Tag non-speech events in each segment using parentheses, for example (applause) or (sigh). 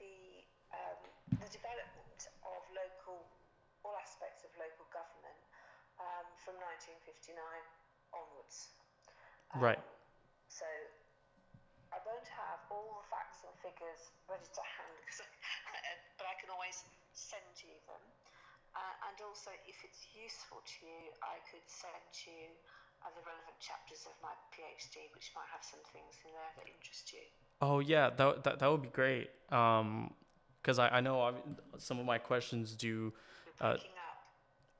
the um, the development of local all aspects of local government um, from 1959 onwards. Um, right. So I won't have all the facts and figures ready to hand, (laughs) but I can always send you them. Uh, and also, if it's useful to you, I could send you uh, the relevant chapters of my PhD, which might have some things in there that interest you. Oh yeah, that that, that would be great. Um, because I, I know I, some of my questions do. Uh,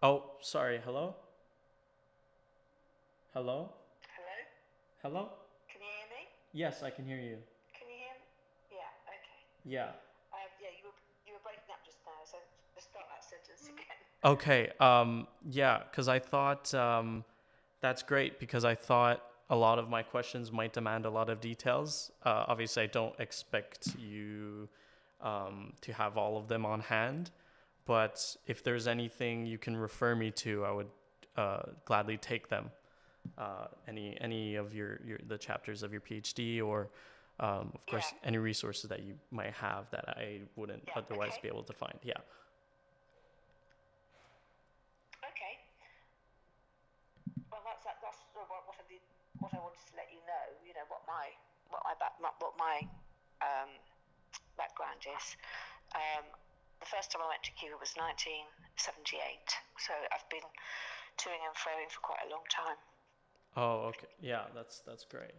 oh, sorry. Hello. Hello. Hello. Hello. Can you hear me? Yes, I can hear you. Can you hear me? Yeah. Okay. Yeah. Uh, yeah, you were you were breaking up just now, so just start that sentence again. Okay. Um. Yeah, because I thought um, that's great because I thought a lot of my questions might demand a lot of details. Uh, obviously, I don't expect you um, to have all of them on hand, but if there's anything you can refer me to, I would uh, gladly take them. Uh, any any of your, your the chapters of your PhD or um, of course yeah. any resources that you might have that I wouldn't yeah, otherwise okay. be able to find. Yeah. Okay. Well, that's that, that's what, what I did. What I wanted to let you know. You know what my what my back what my um, background is. Um, the first time I went to Cuba was 1978, so I've been toing and froing for quite a long time. Oh, okay. Yeah, that's that's great.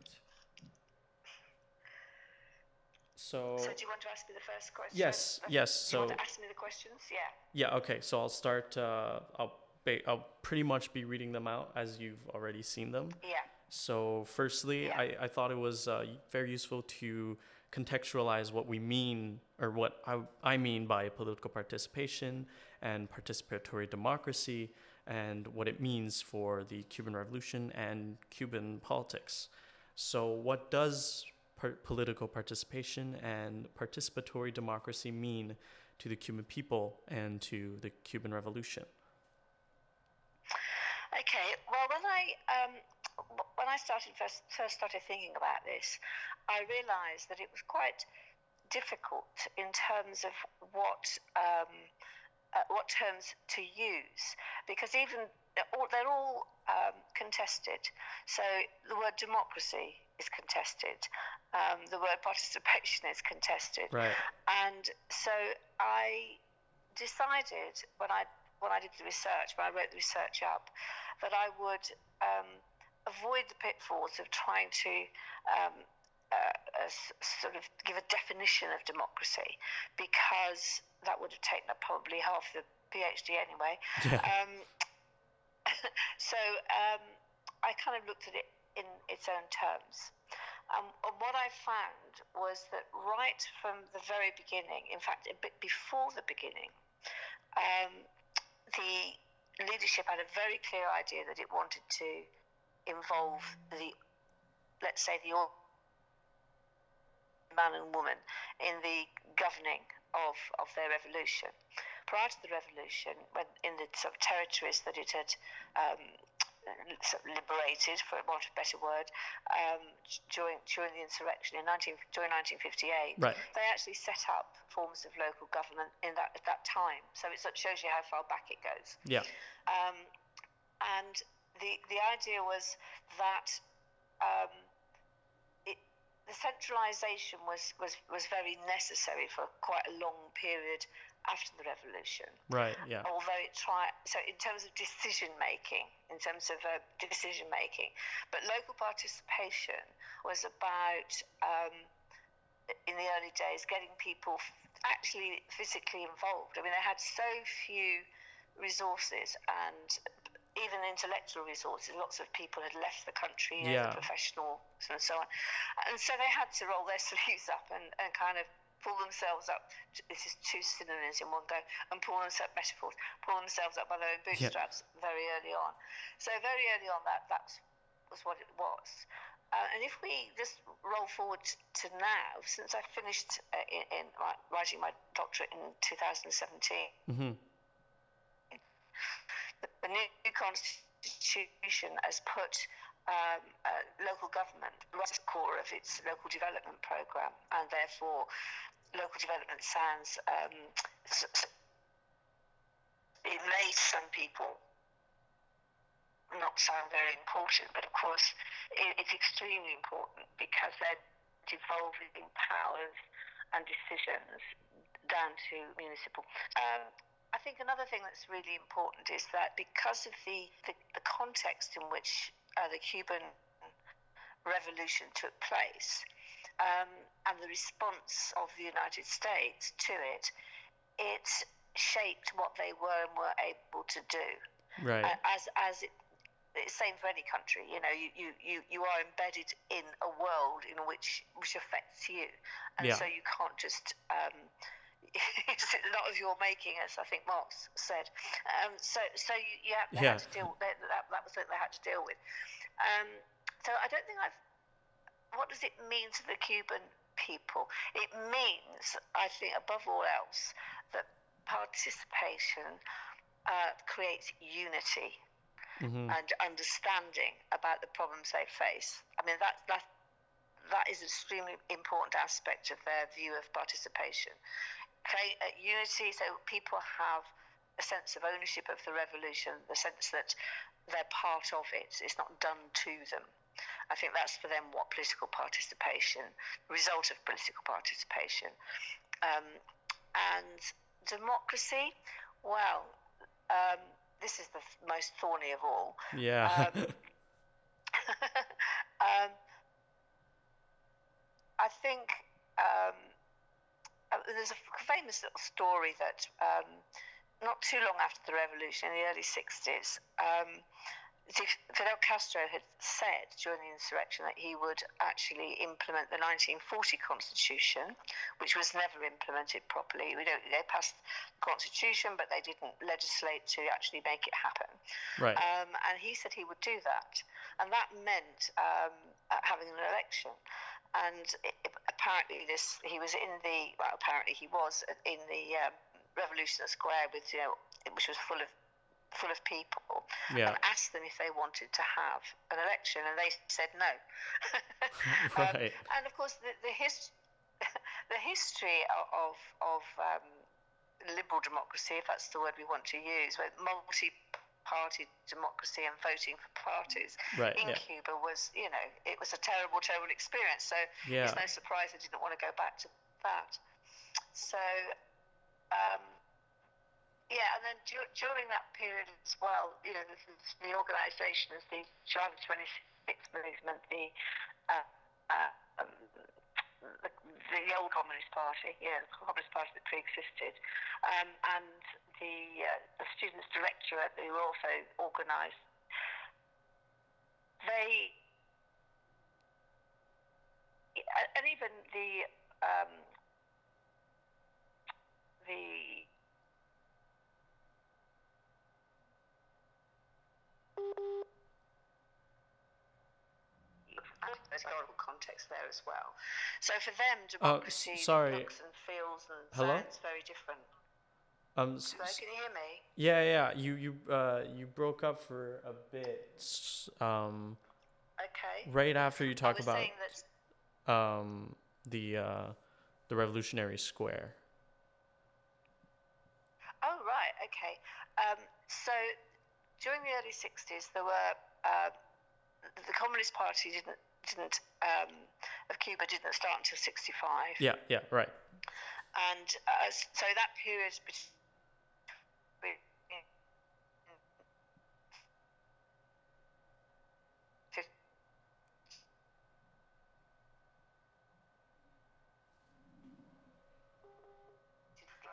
So. So do you want to ask me the first question? Yes. The, yes. Do so. you want to ask me the questions? Yeah. Yeah. Okay. So I'll start. Uh, I'll ba- I'll pretty much be reading them out as you've already seen them. Yeah. So, firstly, Yeah. I, I thought it was uh, very useful to contextualize what we mean, or what I, I mean by political participation and participatory democracy, and what it means for the Cuban Revolution and Cuban politics. So, what does par- political participation and participatory democracy mean to the Cuban people and to the Cuban Revolution? Okay. Well, when I um, when I started first first started thinking about this, I realised that it was quite difficult in terms of what um, uh, what terms to use because even they're all, they're all um, contested. So the word democracy is contested. Um, the word participation is contested. Right. And so I decided when I when I did the research, when I wrote the research up, that I would um, avoid the pitfalls of trying to um, uh, s- sort of give a definition of democracy, because that would have taken up probably half the PhD anyway. Yeah. Um, (laughs) so um, I kind of looked at it in its own terms. Um, and what I found was that right from the very beginning, in fact, a bit before the beginning, um, the leadership had a very clear idea that it wanted to involve the, let's say, the man and woman in the governing of, of their revolution. Prior to the revolution, when in the sort of territories that it had um, sort of liberated, for want of a better word, um, during during the insurrection in 19, during 1958, Right. they actually set up forms of local government in that at that time. So it shows you how far back it goes. Yeah. Um, and the the idea was that um, it, the centralisation was, was, was very necessary for quite a long period after the revolution. Right. Yeah. Although it tried, so in terms of decision making, in terms of uh, decision making, but local participation was about um, in the early days getting people f- actually physically involved. I mean, they had so few resources and even intellectual resources. Lots of people had left the country, you know, Yeah. the professionals and so on, and so they had to roll their (laughs) sleeves up and, and kind of pull themselves up. This is two synonyms in one go, and pull themselves metaphors, pull themselves up by their own bootstraps very early on. So very early on, that that was what it was. Uh, and if we just roll forward to now, since I finished uh, in, in wri- writing my doctorate in 2017, Mm-hmm. The, new constitution has put um, uh, local government right at the core of its local development program, and therefore local development sounds. Um, it may some people not sound very important, but of course it, it's extremely important because they're devolving powers and decisions down to municipal. Um, I think another thing that's really important is that because of the, the, the context in which uh, the Cuban Revolution took place um, and the response of the United States to it, it shaped what they were and were able to do. Right. Uh, as as it, it's same for any country. You know, you, you, you, you are embedded in a world in which which affects you, and Yeah. so you can't just. Um, (laughs) it's not of your making, as I think Marx said. Um, so, so you, you have, they Yeah. had to deal. That, that, that was something they had to deal with. Um, so I don't think I've. What does it mean to the Cuban people? It means, I think, above all else, that participation uh, creates unity hmm and understanding about the problems they face. I mean, that that that is an extremely important aspect of their view of participation. Create unity, so people have a sense of ownership of the revolution, the sense that they're part of it. It's not done to them. I think that's for them what political participation, result of political participation, um, and democracy. Well, um, this is the th- most thorny of all. Yeah. Um, (laughs) (laughs) um, I think um, there's a famous little story that um, not too long after the revolution, in the early 60s, um, Fidel Castro had said during the insurrection that he would actually implement the 1940 constitution, which was never implemented properly. We don't, they passed the constitution, but they didn't legislate to actually make it happen. right. Um, and he said he would do that. And that meant um, uh, having an election. And it, apparently, this he was in the well, apparently he was in the um, Revolution Square with you know, which was full of full of people, Yeah. and asked them if they wanted to have an election, and they said no. (laughs) Um, Right. and of course, the the, his, (laughs) the history of of um, liberal democracy, if that's the word we want to use, with multi-party democracy and voting for parties Right. in Yeah. Cuba was, you know, it was a terrible, terrible experience. So Yeah. it's no surprise I didn't want to go back to that. So, um, yeah, and then du- during that period as well, you know, this is the organisation of the the 26th movement, the, uh, uh, um, the, the old Communist Party, yeah, the Communist Party that pre-existed, um, and the, uh, the Students' Directorate, who also organised, they, and even the, um, the historical context there as well. So for them, Oh, democracy sorry. looks and feels and Hello? sounds very different. Um. Hello, can you hear me? yeah. Yeah. You you uh you broke up for a bit. Um. Okay. Right after you I talk was about that um the uh the Revolutionary Square. Oh, right, okay. Um, so during the early 60s, there were um, the Communist Party didn't didn't um, of Cuba didn't start until 65, Yeah. Yeah. Right. and uh, so that period between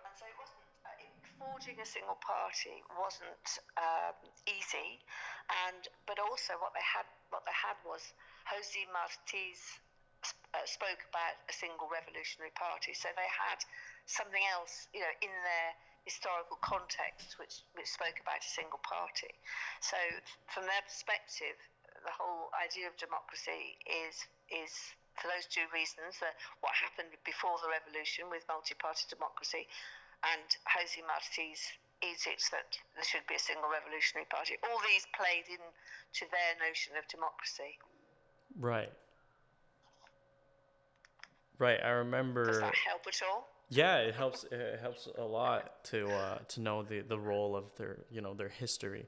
and so it wasn't uh, it- forging a single party wasn't um, easy, and but also what they had what they had was Jose Marti's uh, spoke about a single revolutionary party, so they had something else, you know, in their historical context which which spoke about a single party. So from their perspective, the whole idea of democracy is is for those two reasons that what happened before the revolution with multi-party democracy and Jose Marti's edicts that there should be a single revolutionary party. All these played into their notion of democracy. Right. Right. I remember. Does that help at all? Yeah, it helps. It helps a lot to uh, to know the, the role of their you know their history,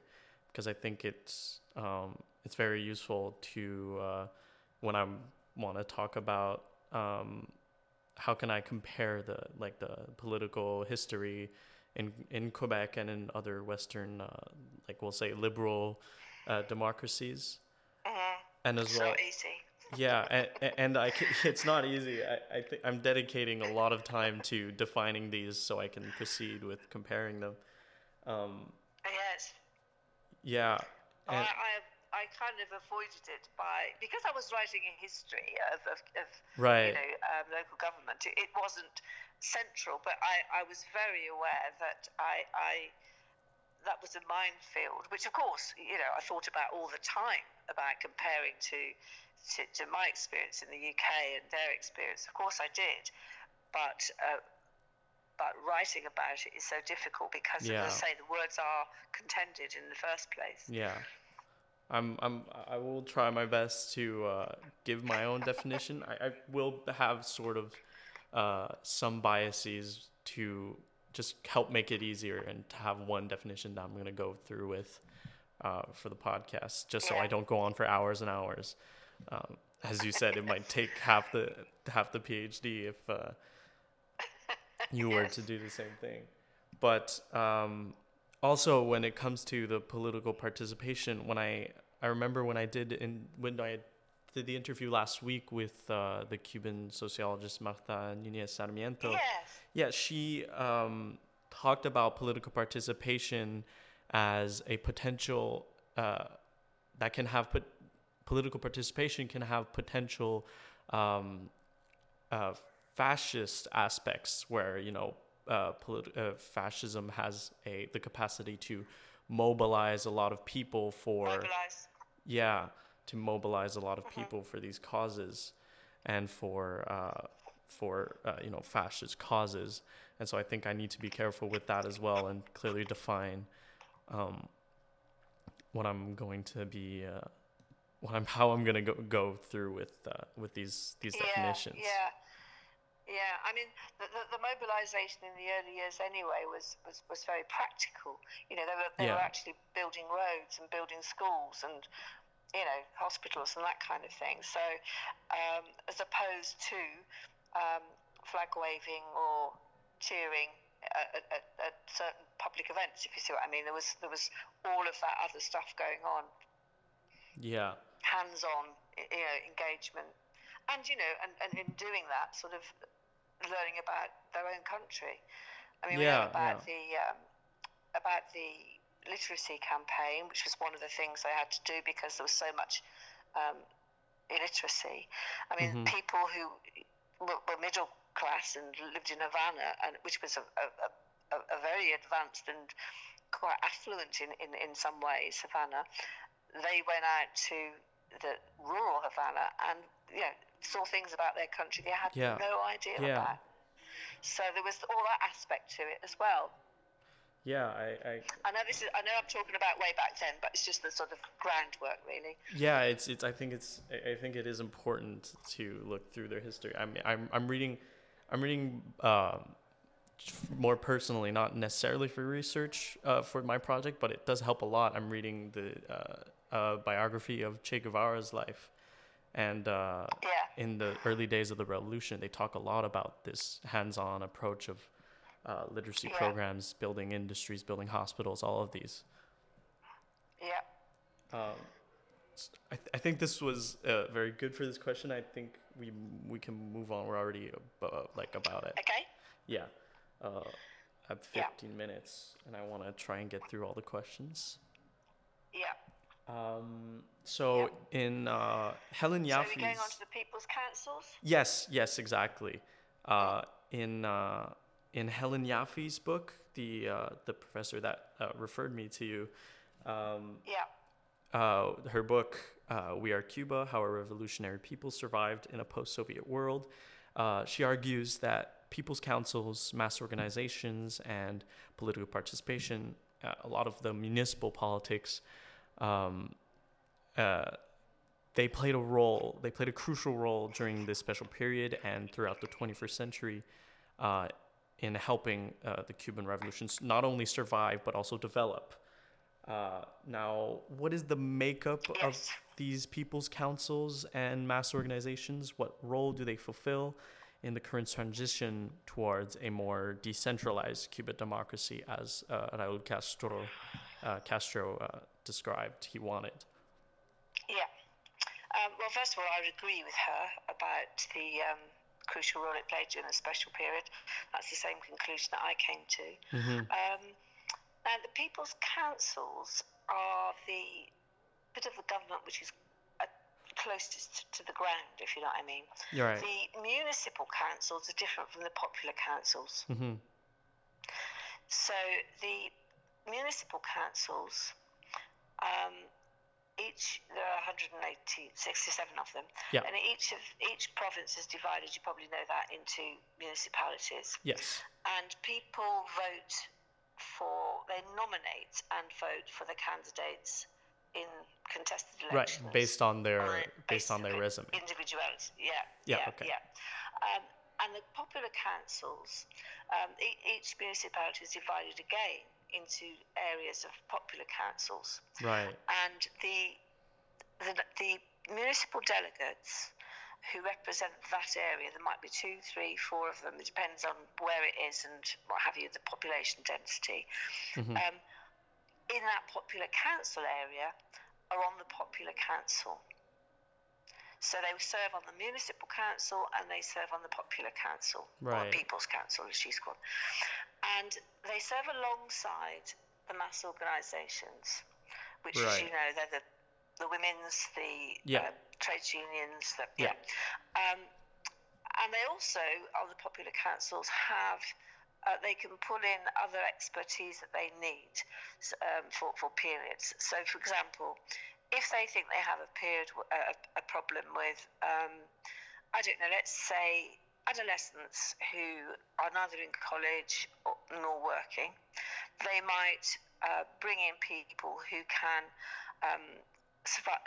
because I think it's um, it's very useful to uh, when I want to talk about um, how can I compare the like the political history in in Quebec and in other Western uh, like we'll say liberal uh, democracies, mm-hmm. and as so well. easy yeah and, and i can, (laughs) it's not easy i, I think i'm dedicating a lot of time to defining these so i can proceed with comparing them um, yes yeah I, I, I kind of avoided it by because I was writing a history of, of, of right. you know um, local government. It, it, wasn't central, but I, I was very aware that I, I that was a minefield, which of course you know I thought about all the time about comparing to to, to my experience in the UK and their experience. Of course, I did, but uh, but writing about it is so difficult because, yeah. as I say, the words are contended in the first place. Yeah. I'm, I'm, I will try my best to uh, give my own definition. I, I, will have sort of uh, some biases to just help make it easier and to have one definition that I'm going to go through with uh, for the podcast, just so. I don't go on for hours and hours. Um, as you said, it might take half the half the PhD if uh, you were (laughs) to do the same thing. But um, also, when it comes to the political participation, when I I remember when I did in when I did the interview last week with uh, the Cuban sociologist Marta Nunez Sarmiento. Yes. Yeah, she um, talked about political participation as a potential uh, that can have put political participation can have potential um, uh, fascist aspects where you know uh, polit- uh, fascism has a the capacity to mobilize a lot of people for mobilize. yeah to mobilize a lot of mm-hmm. people for these causes and for uh, for uh, you know fascist causes and so I think I need to be careful with that as well and clearly define um, what I'm going to be uh, what I'm how I'm gonna go go through with uh, with these these yeah, definitions. Yeah. Yeah, I mean, the, the, the, mobilization in the early years anyway was, was, was very practical. You know, they were, they yeah. were actually building roads and building schools and, you know, hospitals and that kind of thing. So, um, as opposed to um, flag waving or cheering at, at, at, certain public events, if you see what I mean, there was there was all of that other stuff going on. Yeah. Hands-on, you know, engagement, and you know, and, and in doing that, sort of learning about their own country. I mean, yeah, we know about yeah. the um, about the literacy campaign, which was one of the things they had to do because there was so much um, illiteracy. I mean, mm-hmm. people who were, were, middle class and lived in Havana, and which was a, a, a, a very advanced and quite affluent in, in, in some ways, Havana. They went out to the rural Havana and you know saw things about their country they had yeah. no idea yeah. about. So there was all that aspect to it as well. Yeah, I, I. I know this is. I know I'm talking about way back then, but it's just the sort of groundwork, really. Yeah, it's it's. I think it's. I think it is important to look through their history. I mean, I'm I'm reading, I'm reading. Um, more personally, not necessarily for research uh, for my project, but it does help a lot. I'm reading the uh, uh, biography of Che Guevara's life, and uh, yeah. in the early days of the revolution, they talk a lot about this hands-on approach of uh, literacy yeah. programs, building industries, building hospitals, all of these. Yeah. Um, I, th- I think this was uh, very good for this question. I think we we can move on. We're already ab- like about it. Okay. Yeah. Uh, have 15 yeah. minutes, and I want to try and get through all the questions. Um, so yeah. in uh, Helen Yaffe's... So going on to the People's Councils? Yes, yes, exactly. Uh, in, uh, in Helen Yaffe's book, the, uh, the professor that uh, referred me to you, um, yeah. Uh, her book, uh, We Are Cuba How a Revolutionary People Survived in a Post Soviet World, she argues that people's councils, mass organizations, and political participation, uh, a lot of the municipal politics, um, uh, they played a role. They played a crucial role during this special period and throughout the 21st century uh, in helping uh, the Cuban revolutions not only survive but also develop. Uh, now, what is the makeup Yes. of these people's councils and mass organizations? What role do they fulfill in the current transition towards a more decentralized Cuban democracy, as uh, Raúl Castro, uh, Castro uh, described he wanted? Yeah. Um, well, first of all, I would agree with her about the um, crucial role it played during the special period. That's the same conclusion that I came to. Um, now, the People's Councils are the bit of the government which is uh, closest to the ground, if you know what I mean. Right. The municipal councils are different from the popular councils. Mm-hmm. So the municipal councils, um, each there are 180, 67 of them, Yeah. and each of each province is divided. You probably know that into municipalities, Yes. and people vote for they nominate and vote for the candidates in contested elections. Right. Based on their on a based on their resume. Individuality, yeah. Yeah, Yeah, okay. yeah. Um, and the popular councils, um, e- each municipality is divided again into areas of popular councils. Right. And the, the, the municipal delegates who represent that area, there might be two, three, four of them, it depends on where it is and what have you, the population density. Mm-hmm. Um, in that popular council area are on the popular council. So they serve on the municipal council and they serve on the popular council, or Right. people's council as she's called. And they serve alongside the mass organisations, which, as you know, they're the, the women's, the Yeah. uh, trades unions, the, Yeah. yeah. Um, and they also, on the popular councils, have uh, they can pull in other expertise that they need um, for, for periods. So, for example, if they think they have a period, a, a problem with, um, I don't know, let's say adolescents who are neither in college or, nor working, they might uh, bring in people who can um,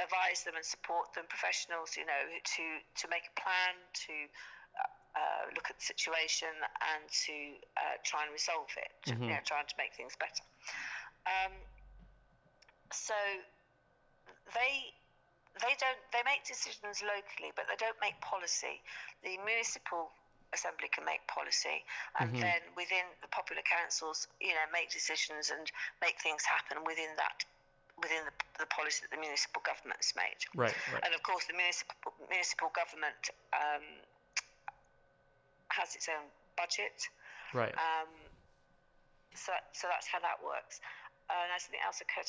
advise them and support them, professionals, you know, to, to make a plan, to uh, look at the situation and to uh, try and resolve it, to, you know, trying to make things better. Um, so they they don't they make decisions locally, but they don't make policy. The municipal assembly can make policy, and then within the popular councils, you know, make decisions and make things happen within that within the, the policy that the municipal government has made. Right. Right. And of course, the municipal municipal government um, has its own budget. Right. Um, so, so that's how that works. Uh, and something else occurred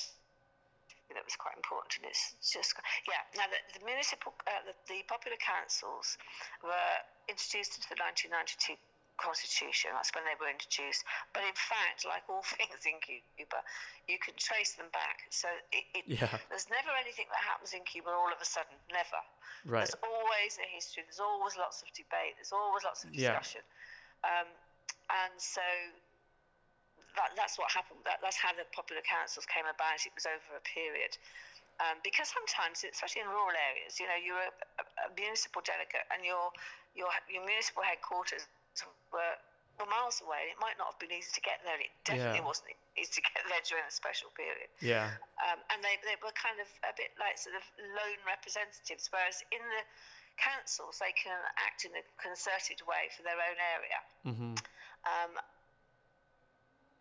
that was quite important, and it's just yeah. Now the, the municipal, uh, the, the popular councils were introduced into the 1992 constitution. That's when they were introduced. But in fact, like all (laughs) things in Cuba, you can trace them back. So it, it, Yeah. there's never anything that happens in Cuba all of a sudden. Never. Right. There's always a history. There's always lots of debate. There's always lots of Yeah. discussion. Um, and so that, that's what happened. That, that's how the popular councils came about. It was over a period. Um, because sometimes, especially in rural areas, you know, you're a, a, a municipal delegate and your, your, your municipal headquarters were, were miles away. It might not have been easy to get there. It definitely Yeah. wasn't easy to get there during a special period Yeah. um, and they, they were kind of a bit like sort of lone representatives, whereas in the councils they can act in a concerted way for their own area. Mm-hmm. Um,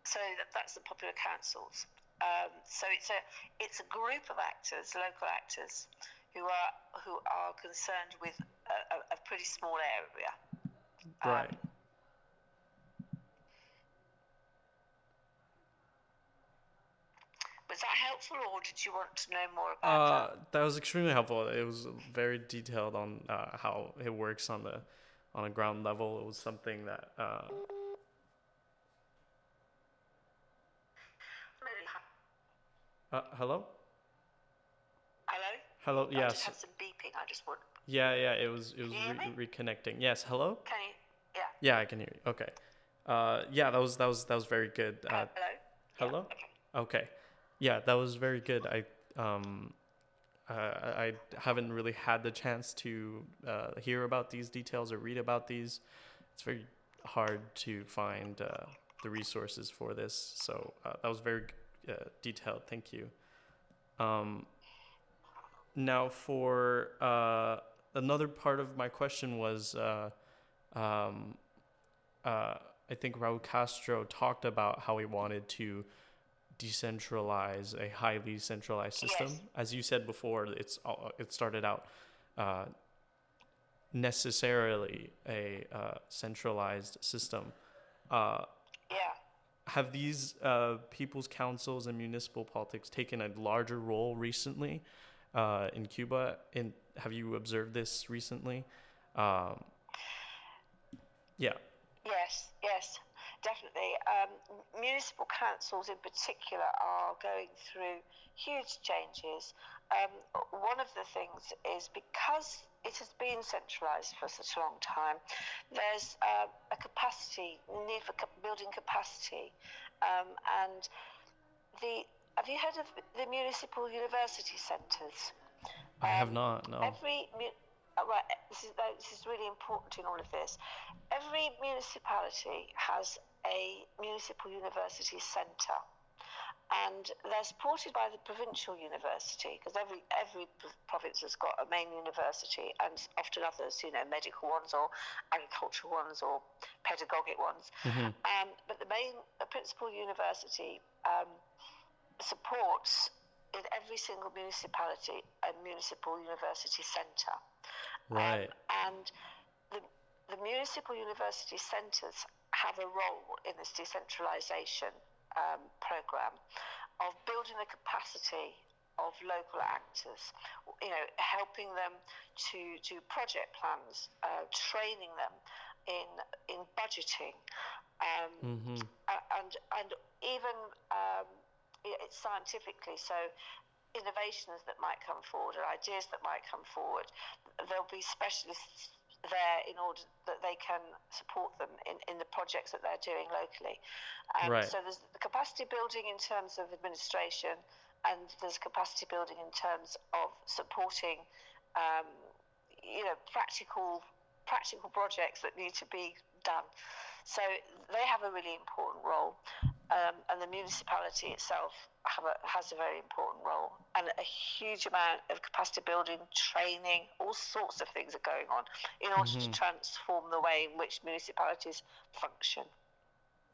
so that, that's the popular councils. Um, so it's a it's a group of actors, local actors, who are who are concerned with a, a, pretty small area. Um, Right. Was that helpful, or did you want to know more about Uh, that? that was extremely helpful. It was very detailed on uh, how it works on the on a ground level. It was something that uh, uh hello Hello. hello I just yes had some beeping. I just want. yeah yeah it was it was Can you hear re- reconnecting yes hello Can you? Yeah. Yeah, I can hear you. Okay. Uh, yeah, that was that was that was very good. Uh, Hello. hello? Yeah, okay. okay. Yeah, that was very good. I um, uh, I haven't really had the chance to uh, hear about these details or read about these. It's very hard to find uh, the resources for this. So uh, that was very uh, detailed. Thank you. Um, now, for uh, another part of my question was, uh, um, uh, I think Raul Castro talked about how he wanted to decentralize a highly centralized system. Yes. As you said before, it's all- it started out uh, necessarily a uh, centralized system. Have these uh, people's councils and municipal politics taken a larger role recently uh, in Cuba? And have you observed this recently? Um, yeah. Yes, yes, definitely. Um, municipal councils, in particular, are going through huge changes. Um, one of the things is because it has been centralised for such a long time, there's uh, a capacity need for building capacity, um, and the. Have you heard of the municipal university centres? I have not, no. Every mu- right, this is, uh, this is really important in all of this. Every municipality has a municipal university centre, and they're supported by the provincial university because every every province has got a main university and often others, you know, medical ones or agricultural ones or pedagogic ones. Mhm. Um, but the main, the principal university um, supports in every single municipality a municipal university centre. Right. Um, and the, the municipal university centres have a role in this decentralisation um, programme of building the capacity of local actors, you know, helping them to do project plans, uh, training them in in budgeting, um, hmm and and even um, it's scientifically so innovations that might come forward or ideas that might come forward there'll be specialists there in order that they can support them in, in the projects that they're doing locally. Um, Right. so there's the capacity building in terms of administration and there's capacity building in terms of supporting um, you know practical practical projects that need to be done. So they have a really important role, um, and the municipality itself have a, has a very important role, and a huge amount of capacity building, training, all sorts of things are going on in order to transform the way in which municipalities function.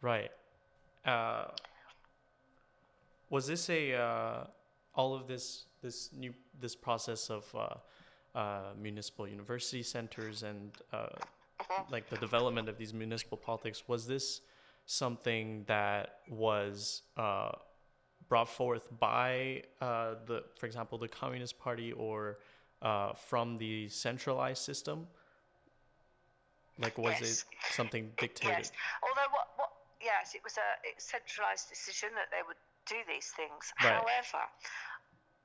Right. Uh, was this a uh, all of this this new this process of uh, uh, municipal university centers and uh, like the development of these municipal politics was this something that was uh, brought forth by uh, the for example the communist party or uh, from the centralized system like was Yes. it something dictated Yes, although what, what yes, it was a centralised decision that they would do these things. Right. However,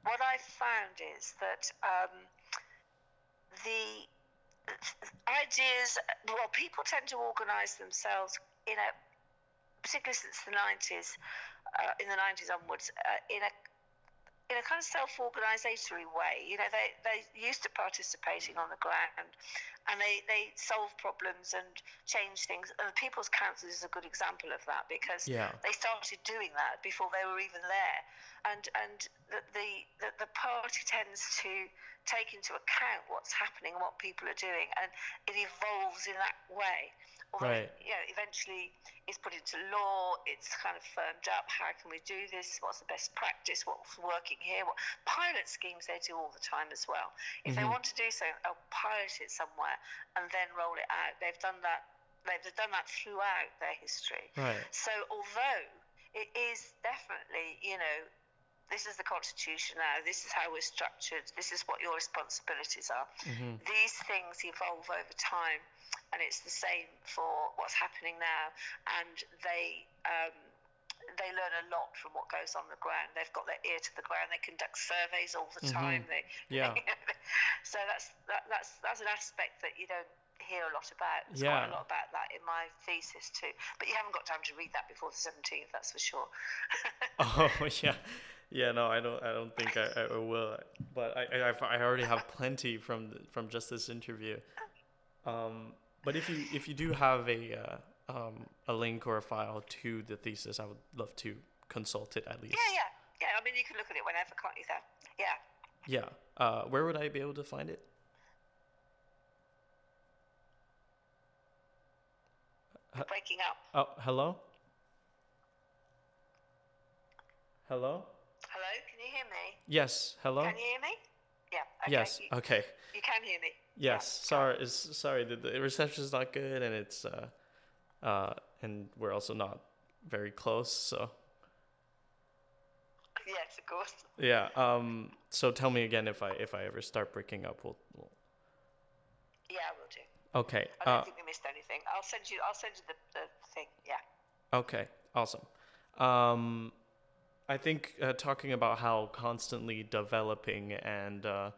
what I found is that um, the ideas, well, people tend to organise themselves in a, particularly since the nineties, uh, in the nineties onwards, uh, in a in a kind of self-organisatory way. You know, they they used to participating on the ground, and they they solve problems and change things. And the People's Council is a good example of that because Yeah. they started doing that before they were even there, and and the the the, the party tends to take into account what's happening and what people are doing, and it evolves in that way. Although, Right. you know, eventually it's put into law, it's kind of firmed up. How can we do this? What's the best practice? What's working here? What pilot schemes they do all the time as well. If they Mhm. want to do something, they'll pilot it somewhere and then roll it out. They've done that. They've done that throughout their history. right So although it is definitely, you know, this is the constitution now, this is how we're structured, this is what your responsibilities are. Mhm. These things evolve over time, and it's the same for what's happening now. And they um, they learn a lot from what goes on the ground. They've got their ear to the ground. They conduct surveys all the time. They Yeah. (laughs) so that's that, that's that's an aspect that you don't hear a lot about. There's Yeah. quite a lot about that in my thesis too. But you haven't got time to read that before the 17th, that's for sure. (laughs) Oh yeah, yeah. No, I don't. I don't think I, I will. But I, I, I've- already have plenty from from just this interview. Um, but if you if you do have a uh, um, a link or a file to the thesis, I would love to consult it at least. yeah, yeah. Yeah, I mean, you can look at it whenever, can't you, though? Yeah. Yeah. Uh, where would I be able to find it? You're breaking up. Oh, hello. Hello. Hello, can you hear me? Yes. Hello. Can you hear me? Yeah. Okay. yes. You, Okay. you can hear me. Yes. Sorry. It's, sorry. The, the is not good, and it's uh, uh, and we're also not very close. So Yes, of course. yeah. Um. So tell me again if I if I ever start breaking up. We'll. we'll... Yeah, I will do. Okay. I don't Uh, think we missed anything. I'll send you. I'll send you the, the thing. Yeah. Okay, awesome. Um, I think uh, talking about how constantly developing and uh,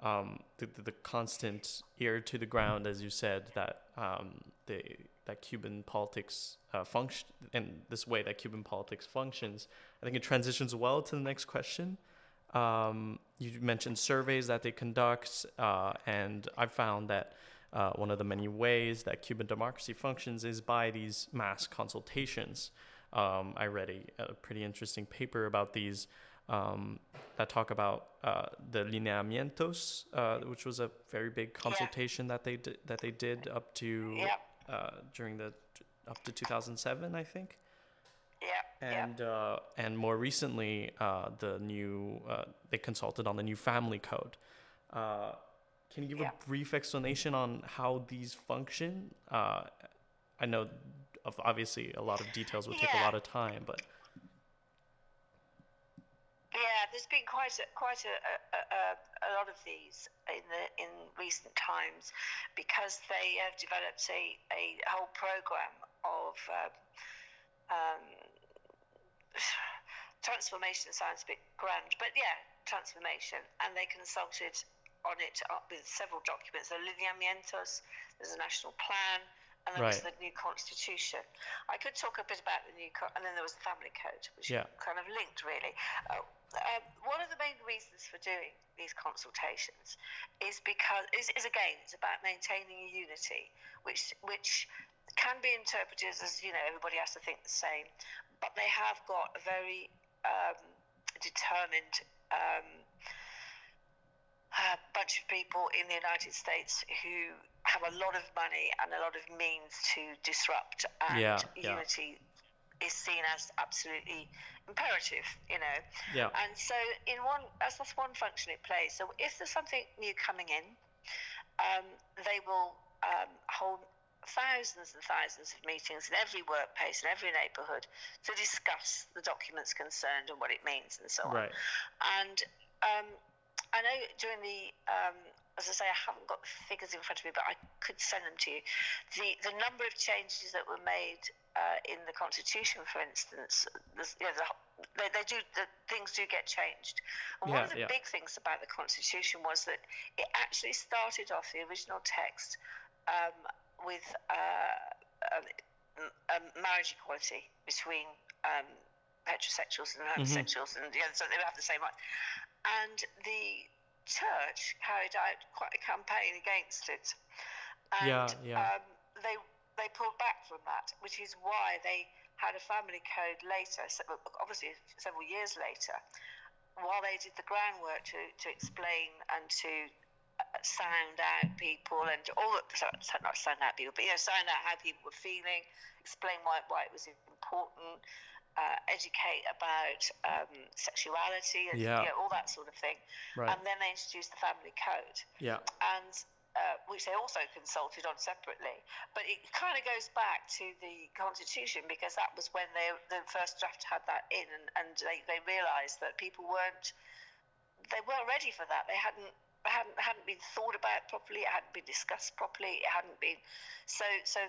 um, the, the, the constant ear to the ground, as you said, that um, the that Cuban politics uh, function and this way that Cuban politics functions, I think it transitions well to the next question. Um, you mentioned surveys that they conduct, uh, and I found that uh, one of the many ways that Cuban democracy functions is by these mass consultations. Um, I read a, a pretty interesting paper about these um, that talk about uh, the lineamientos, uh, which was a very big consultation that they did, that they did up to Yeah. uh, during the up to 2007, I think Yeah. yeah. and uh, and more recently, uh, the new uh, they consulted on the new family code. Uh, can you give Yeah. a brief explanation on how these function? Uh, I know, obviously, a lot of details would take a lot of time, but Yeah, there's been quite a, quite a, a, a, lot of these in the in recent times because they have developed a, a whole program of um, um, transformation. Sounds a bit grand, but yeah, transformation, and they consulted on it with several documents. The lineamientos, there's a national plan. And there was the new constitution. I could talk a bit about the new, co- and then there was the family code, which Yeah. kind of linked really. Uh, um, one of the main reasons for doing these consultations is because is, is again it's about maintaining a unity, which which can be interpreted as you know everybody has to think the same, but they have got a very um, determined. Um, a bunch of people in the United States who have a lot of money and a lot of means to disrupt, and Yeah, yeah. unity is seen as absolutely imperative, you know. yeah, And so, in one, as that's one function it plays. So, if there's something new coming in, um, they will um, hold thousands and thousands of meetings in every workplace in every neighbourhood to discuss the documents concerned and what it means and so on. right, And um, I know during the, um, as I say, I haven't got the figures in front of me, but I could send them to you. The the number of changes that were made uh, in the Constitution, for instance, you know, the, they, they do the things do get changed. And one of the yeah. big things about the Constitution was that it actually started off the original text um, with uh, um, um, marriage equality between um, heterosexuals and homosexuals, and yeah, so they would have the same rights. And the church carried out quite a campaign against it, and Yeah, yeah. Um, they they pulled back from that, which is why they had a family code later, obviously several years later, while they did the groundwork to, to explain and to uh, sound out people and all the, so, so not sound out people, but you know, sound out how people were feeling, explain why, why it was important, uh, educate about um, sexuality and Yeah. you know, all that sort of thing. right, And then they introduced the family code yeah, and uh, which they also consulted on separately. But it kind of goes back to the Constitution because that was when they, the first draft had that in, and, and they, they realised that people weren't they weren't ready for that. They hadn't hadn't hadn't been thought about properly. It hadn't been discussed properly. It hadn't been so so.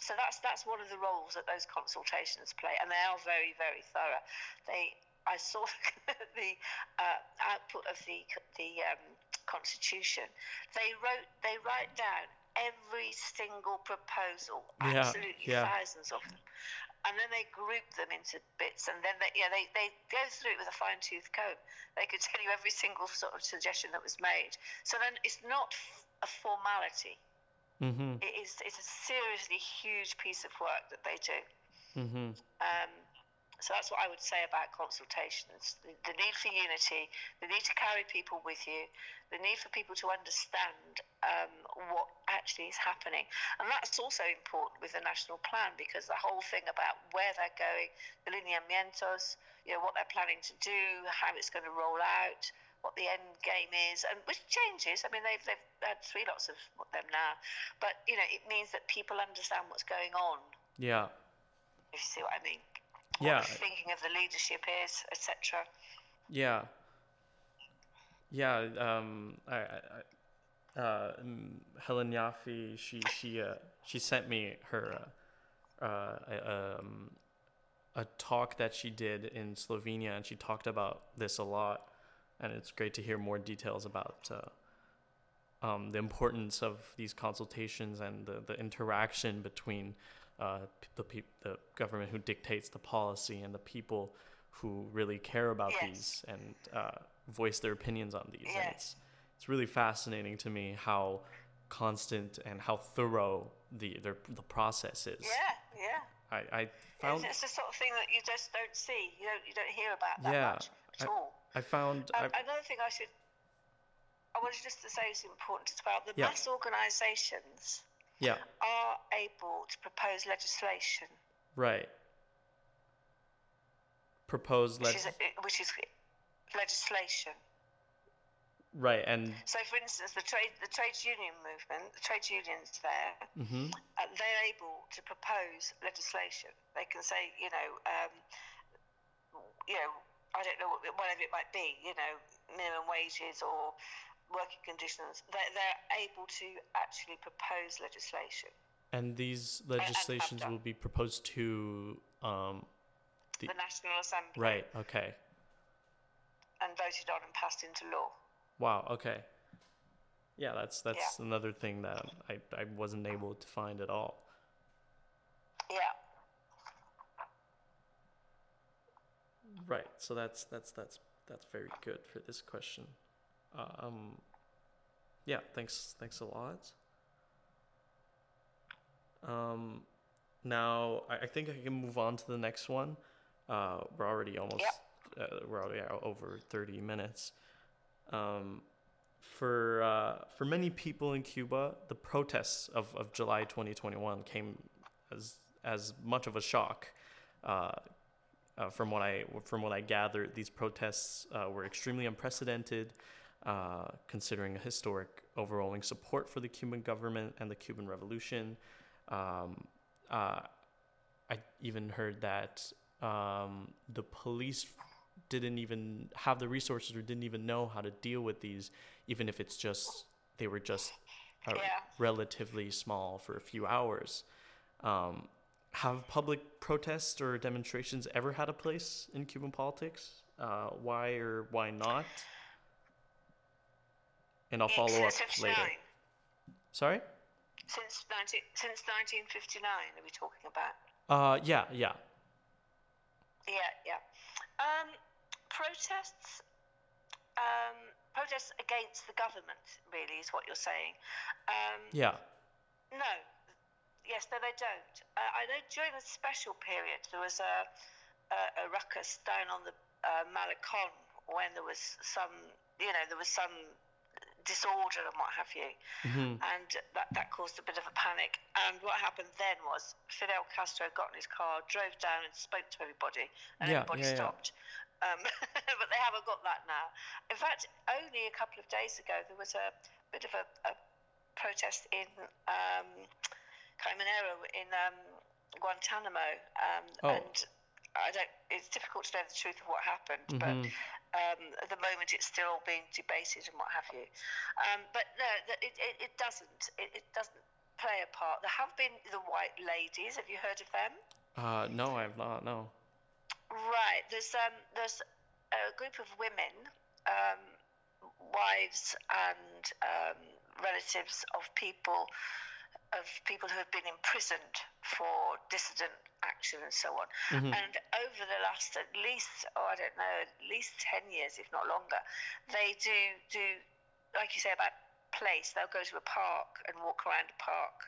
So that's that's one of the roles that those consultations play, and they are very very thorough. They I saw (laughs) the uh, output of the the um, constitution. They wrote they write down every single proposal, Yeah, absolutely yeah. thousands of them. And then they group them into bits, and then they, yeah, they, they go through it with a fine tooth comb. They could (laughs) tell you every single sort of suggestion that was made. So then it's not a formality. Mm-hmm. It is it's a seriously huge piece of work that they do. Mm-hmm. Um, so that's what I would say about consultations: the, the need for unity, the need to carry people with you, the need for people to understand um, what actually is happening, and that's also important with the national plan because the whole thing about where they're going, the lineamientos, you know, what they're planning to do, how it's going to roll out, what the end game is, and which changes. I mean, they've they've had three lots of them now, but you know, it means that people understand what's going on. Yeah. If you see what I mean Yeah. what thinking of the leadership is, etc. Yeah. Yeah. Um. I. I, uh, mm, Helen Yaffe, she she uh, she sent me her uh, uh, um, a talk that she did in Slovenia, and she talked about this a lot, and it's great to hear more details about uh, um, the importance of these consultations and the, the interaction between uh, the peop- the government who dictates the policy and the people who really care about Yes. these and uh, voice their opinions on these. And it's it's really fascinating to me how constant and how thorough the the, the process is. Yeah, yeah. I, I found It's, it's the sort of thing that you just don't see. You don't you don't hear about that Yeah, much at I- all. I found Um, I, another thing I should I wanted just to say is important as well. The Yeah. mass organisations yeah are able to propose legislation, right proposed which is which is legislation. right and So, for instance, the trade the trades union movement, the trade unions there, hmm uh, they're able to propose legislation. They can say, you know, um, you know, I don't know what, whatever it might be, you know, minimum wages or working conditions. They're, they're able to actually propose legislation. and these legislations done. will be proposed to um The- The National Assembly right okay and voted on and passed into law. wow okay yeah that's that's another thing that I, I wasn't able to find at all Yeah. Right. So that's that's that's that's very good for this question. Um, yeah. Thanks. Thanks a lot. Um, now I, I think I can move on to the next one. Uh, we're already almost uh, we're already over thirty minutes. Um, for uh, for many people in Cuba, the protests of, of July 2021 came as as much of a shock. Uh, uh, from what I from what I gathered, these protests uh, were extremely unprecedented, uh, considering a historic overwhelming support for the Cuban government and the Cuban Revolution. Um, uh, I even heard that um, the police didn't even have the resources or didn't even know how to deal with these, even if it's just they were just uh, Yeah. relatively small for a few hours. Um, have public protests or demonstrations ever had a place in Cuban politics? Uh, why or why not? And I'll follow up later. Sorry? Since 19, since 1959, are we talking about? Uh, yeah, yeah. Yeah, yeah. Um, protests, um, protests against the government, really, is what you're saying. Um, Yeah. no. Yes, no, they don't. Uh, I know during the special period there was a, a, a ruckus down on the uh, Malecon when there was some, you know, there was some disorder and what have you hmm and that, that caused a bit of a panic. And what happened then was Fidel Castro got in his car, drove down, and spoke to everybody, and Yeah, everybody yeah, yeah. stopped. Um, (laughs) but they haven't got that now. In fact, only a couple of days ago, there was a bit of a, a protest in um, Caimanera in um, Guantanamo, um, Oh. and I don't. It's difficult to know the truth of what happened, but Mhm. um, at the moment it's still being debated and what have you. Um, but no, it, it, it doesn't. It, it doesn't play a part. There have been the White Ladies. Have you heard of them? Uh, no, I have not. No. Right. There's um, there's a group of women, um, wives and um, relatives of people of people who have been imprisoned for dissident action and so on. Mm-hmm. And over the last at least, oh, I don't know, at least 10 years, if not longer, they do, do like you say about place, they'll go to a park and walk around a park.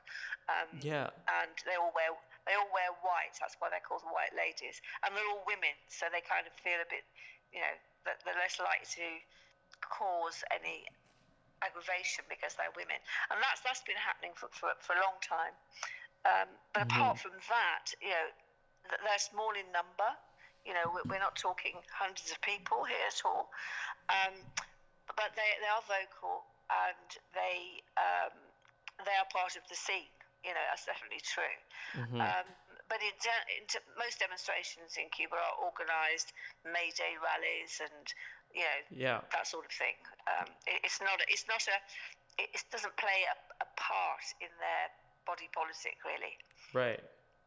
Um, yeah. And they all wear they all wear white. That's why they're called white ladies. And they're all women, so they kind of feel a bit, you know, that they're less likely to cause any aggravation because they're women. And that's that's been happening for, for, for a long time. Um, but mm-hmm. apart from that, you know, they're small in number. You know, we're not talking hundreds of people here at all. Um, but they, they are vocal and they um, they are part of the scene. You know, that's definitely true. Mm-hmm. Um, but in, in, most demonstrations in Cuba are organised May Day rallies and you know yeah. that sort of thing. Um, it, it's not it's not a it, doesn't play a, a part in their body politic, really. Right.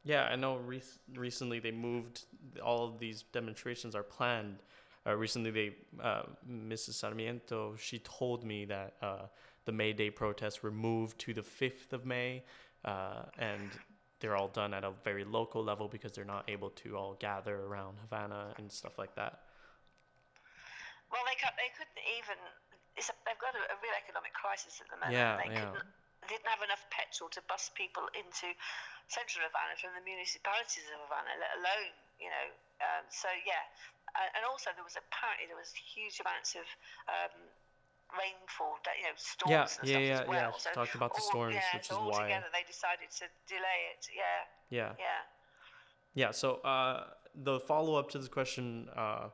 Yeah, I know. Re- recently, they moved. All of these demonstrations are planned. Uh, recently, they uh, Mrs. Sarmiento she told me that uh, the May Day protests were moved to the fifth of May, uh, and they're all done at a very local level because they're not able to all gather around Havana and stuff like that. Well, they, they couldn't even. A, they've got a, a, real economic crisis at the moment. Yeah, they yeah didn't have enough petrol to bus people into central Havana from the municipalities of Havana, let alone, you know. Um, so yeah, and also there was apparently there was huge amounts of um, rainfall, you know, storms yeah, and yeah, stuff yeah, as well. Yeah, so talked about the storms, yeah, which so is why. together they decided to delay it. Yeah. Yeah. Yeah. Yeah. So uh, the follow up to this question uh,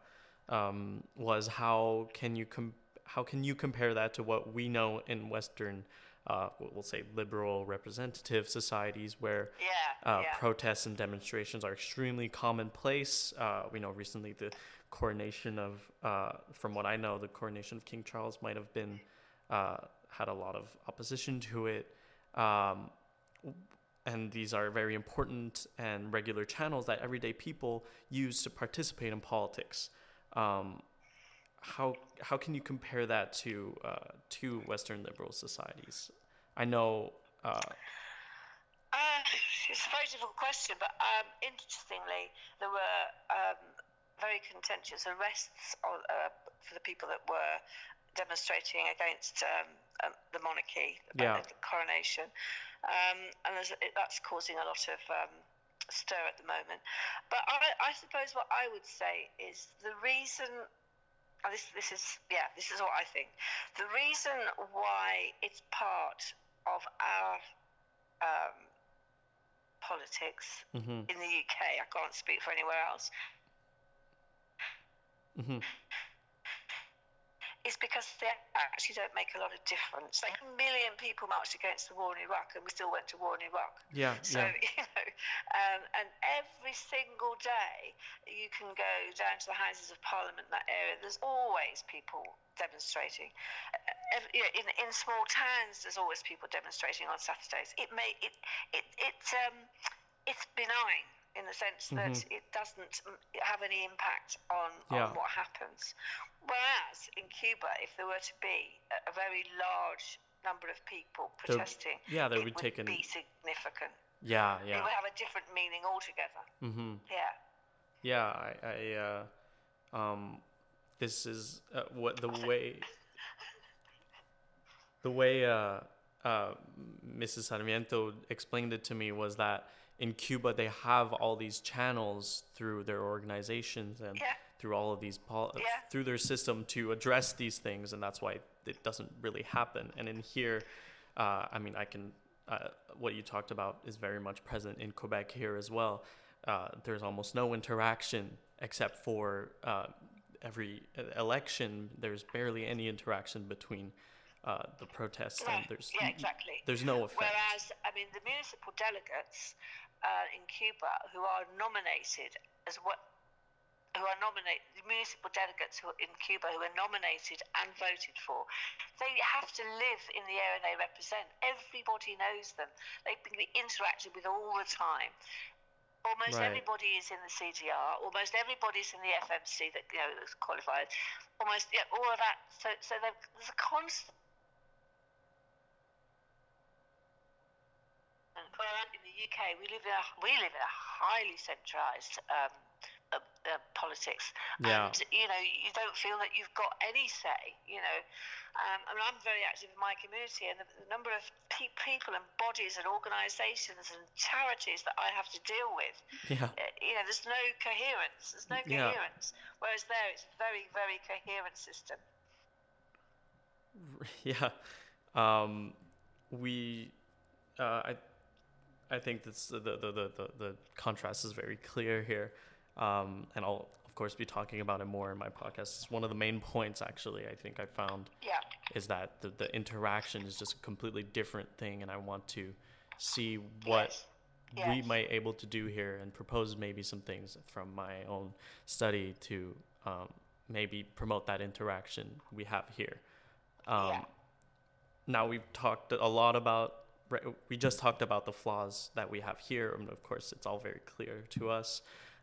um, was how can you com- how can you compare that to what we know in Western uh, we'll say liberal representative societies where yeah, uh, yeah. protests and demonstrations are extremely commonplace. Uh, we know recently the coronation of, uh, from what I know, the coronation of King Charles might have been uh, had a lot of opposition to it. Um, and these are very important and regular channels that everyday people use to participate in politics. Um, how how can you compare that to uh, to Western liberal societies? I know. Uh, uh, it's a very difficult question, but um, interestingly, there were um, very contentious arrests on, uh, for the people that were demonstrating against um, um the monarchy, yeah. the coronation, um, and that's causing a lot of um, stir at the moment. But I, I suppose what I would say is the reason this this is yeah this is what I think. The reason why it's part of our um, politics mm-hmm. in the UK, I can't speak for anywhere else. Mm-hmm is because they actually don't make a lot of difference. Like a million people marched against the war in Iraq, and we still went to war in Iraq. Yeah. So yeah. (laughs) you know, um, and every single day you can go down to the Houses of Parliament in that area. There's always people demonstrating. Uh, in in small towns, there's always people demonstrating on Saturdays. It may it it it um, it's benign in the sense that mm-hmm. it doesn't have any impact on, yeah. on what happens. Whereas in Cuba, if there were to be a, a very large number of people protesting, yeah, they would, would take an, be significant. Yeah, yeah. It would have a different meaning altogether. Mm-hmm. Yeah. Yeah, I, I uh, um, this is uh, what the way, the way uh, uh, Mrs. Sarmiento explained it to me was that in Cuba they have all these channels through their organizations and yeah through all of these pol- yeah. through their system to address these things, and that's why it doesn't really happen. And in here, uh, I mean, I can uh, what you talked about is very much present in Quebec here as well. Uh, there's almost no interaction except for uh, every election. There's barely any interaction between uh, the protests right. and there's yeah, exactly. There's no effect. Whereas, I mean, the municipal delegates uh, in Cuba who are nominated as what who are nominated, municipal delegates who, in Cuba who are nominated and voted for. They have to live in the area they represent. Everybody knows them. They've been interacted with all the time. Almost right. everybody is in the CDR. Almost everybody's in the FMC that you know that's qualified. Almost yeah, all of that. So so there's a constant the UK, we live in a we live in a highly centralised um, uh, uh, politics, Yeah. and you know you don't feel that you've got any say. You know, um, I mean, I'm very active in my community, and the, the number of pe- people and bodies and organisations and charities that I have to deal with. Yeah. uh, You know, there's no coherence. There's no Yeah. coherence. Whereas there, it's a very, very coherent system. (laughs) yeah um we uh i i think that's the the the the, the contrast is very clear here um and i'll of course be talking about it more in my podcast it's one of the main points actually i think i found Yeah. is that the, the interaction is just a completely different thing and i want to see what Yes. we Yes. might able to do here and propose maybe some things from my own study to um, maybe promote that interaction we have here um, Yeah. now we've talked a lot about right, we just talked about the flaws that we have here and of course it's all very clear to us.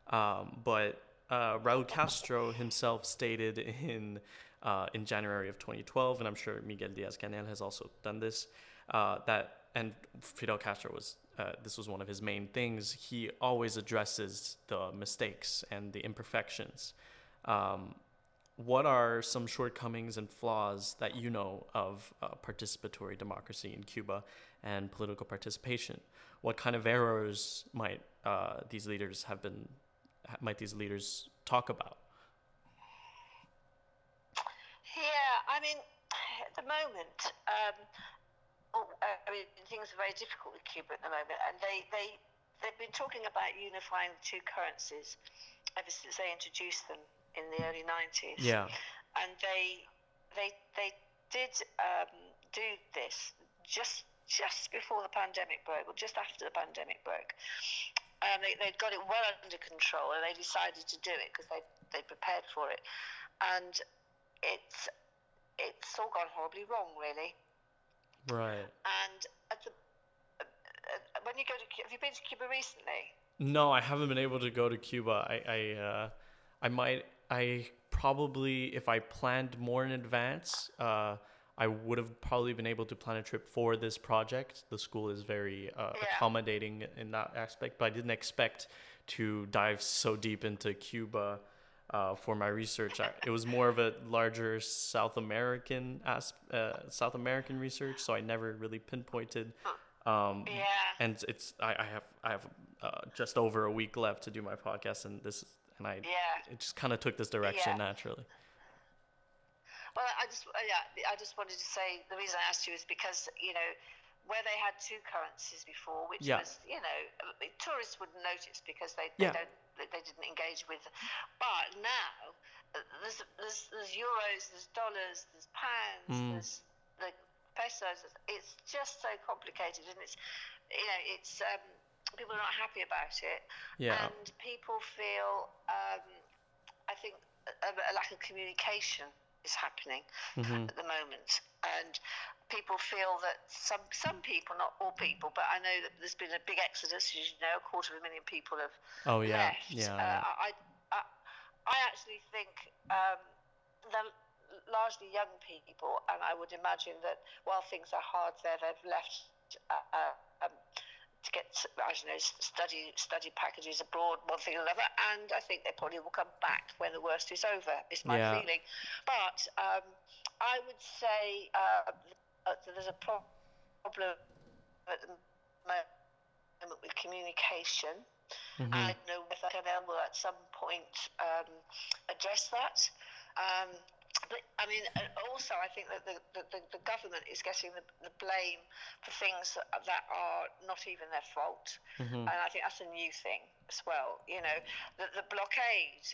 Um, but uh, Raul Castro himself stated in uh, in January of 2012 and I'm sure Miguel Diaz-Canel has also done this uh, that and Fidel Castro was uh, this was one of his main things he always addresses the mistakes and the imperfections. Um, what are some shortcomings and flaws that you know of uh, participatory democracy in Cuba and political participation? What kind of errors might uh, these leaders have been? Might these leaders talk about? Yeah, I mean, at the moment, um, oh, I mean, things are very difficult with Cuba at the moment, and they they they've been talking about unifying the two currencies ever since they introduced them in the early '90s. Yeah, and they they they did um, do this just just before the pandemic broke, or just after the pandemic broke. And they they got it well under control, and they decided to do it because they they prepared for it, and it's it's all gone horribly wrong, really. right. And at the uh, when you go to have you been to Cuba recently? No, I haven't been able to go to Cuba. I I, uh, I might. I probably, if I planned more in advance, uh, I would have probably been able to plan a trip for this project. The school is very uh, Yeah. accommodating in that aspect, but I didn't expect to dive so deep into Cuba uh, for my research. I, it was more of a larger South American as, uh, South American research, so I never really pinpointed. Um, Yeah. and it's I, I have I have uh, just over a week left to do my podcast, and this and I Yeah. it just kind of took this direction Yeah. naturally. Well, I just uh, yeah, I just wanted to say the reason I asked you is because you know where they had two currencies before, which Yeah. was you know tourists wouldn't notice because they, Yeah. they don't they, they didn't engage with, but now uh, there's there's, there's euros, there's dollars, there's pounds, Mm. there's the pesos. It's just so complicated, and it's you know it's um, people are not happy about it, Yeah. and people feel um, I think a, a lack of communication is happening Mhm. at the moment, and people feel that some some people, not all people, but I know that there's been a big exodus. As you know, a quarter of a million people have Oh yeah, left. yeah. Uh, I, I I actually think um, they're largely young people, and I would imagine that while things are hard there, they've left. Uh, uh, um, to get, I don't know, study study packages abroad, one thing or another, and I think they probably will come back when the worst is over. Is my Yeah. feeling. But um, I would say uh, there's a pro- problem at the moment with communication. Mm-hmm. I don't know whether Canel will at some point um, address that. Um, but I mean, also I think that the, the, the, government is getting the, the blame for things that, that are not even their fault. Mhm. And I think that's a new thing as well. You know, the, the blockade,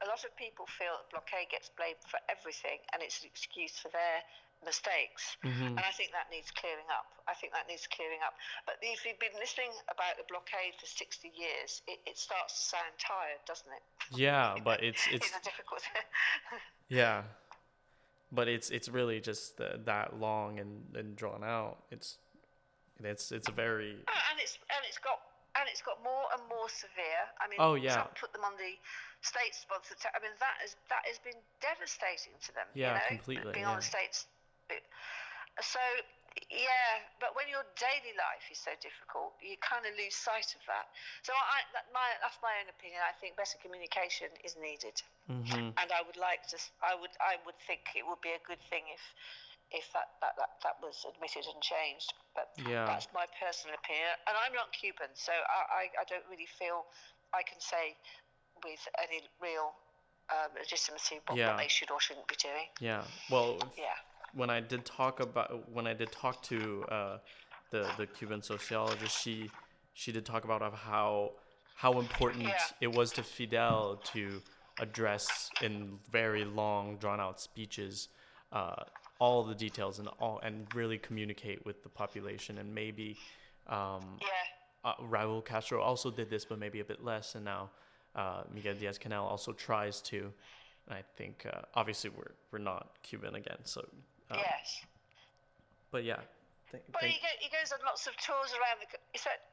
a lot of people feel that blockade gets blamed for everything and it's an excuse for their mistakes. Mhm. And I think that needs clearing up. I think that needs clearing up. But if you've been listening about the blockade for 60 years, it, it starts to sound tired, doesn't it? Yeah, (laughs) but it's it's It's a difficult. yeah, but it's it's really just uh, that long and, and drawn out. It's it's it's a very and it's and it's got and it's got more and more severe. I mean, Oh, yeah. Trump put them on the state-sponsored. I mean, that is that has been devastating to them. Yeah, you know, completely, Being on the states. So Yeah, but when your daily life is so difficult, you kind of lose sight of that. So I, that, my, that's my own opinion. I think better communication is needed, Mm-hmm. and I would like to. I would. I would think it would be a good thing if, if that that, that, that was admitted and changed. But Yeah. that's my personal opinion, and I'm not Cuban, so I, I, I don't really feel I can say with any real um, legitimacy what, Yeah. what they should or shouldn't be doing. Yeah. Well, Yeah. When I did talk about when I did talk to uh, the the Cuban sociologist, she she did talk about how how important Yeah. it was to Fidel to address in very long, drawn out speeches uh, all the details and all and really communicate with the population and maybe. Um, Yeah. uh, Raul Castro also did this, but maybe a bit less, and now uh, Miguel Diaz Canel also tries to. And I think uh, obviously we're we're not Cuban again, so. Um, yes. But yeah, th- Well, thank- he, go, he goes on lots of tours around the. co- He, cer-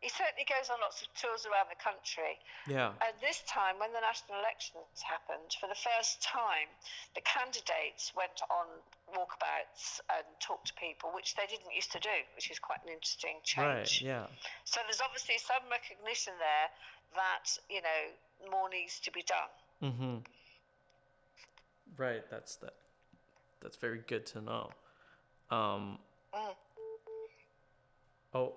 he certainly goes on lots of tours around the country. yeah, And this time, when the national elections happened, for the first time, the candidates went on walkabouts and talked to people, which they didn't used to do, which is quite an interesting change. right, change. yeah, So there's obviously some recognition there that you know more needs to be done. mm-hmm. Right, that's that. That's very good to know. Um. Mm. Oh.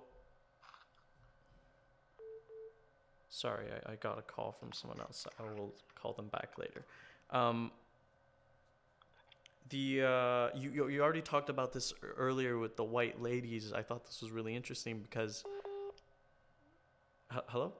Sorry, I, I got a call from someone else. I will call them back later. Um, the uh, you, you you already talked about this earlier with the white ladies. I thought this was really interesting because. H- hello.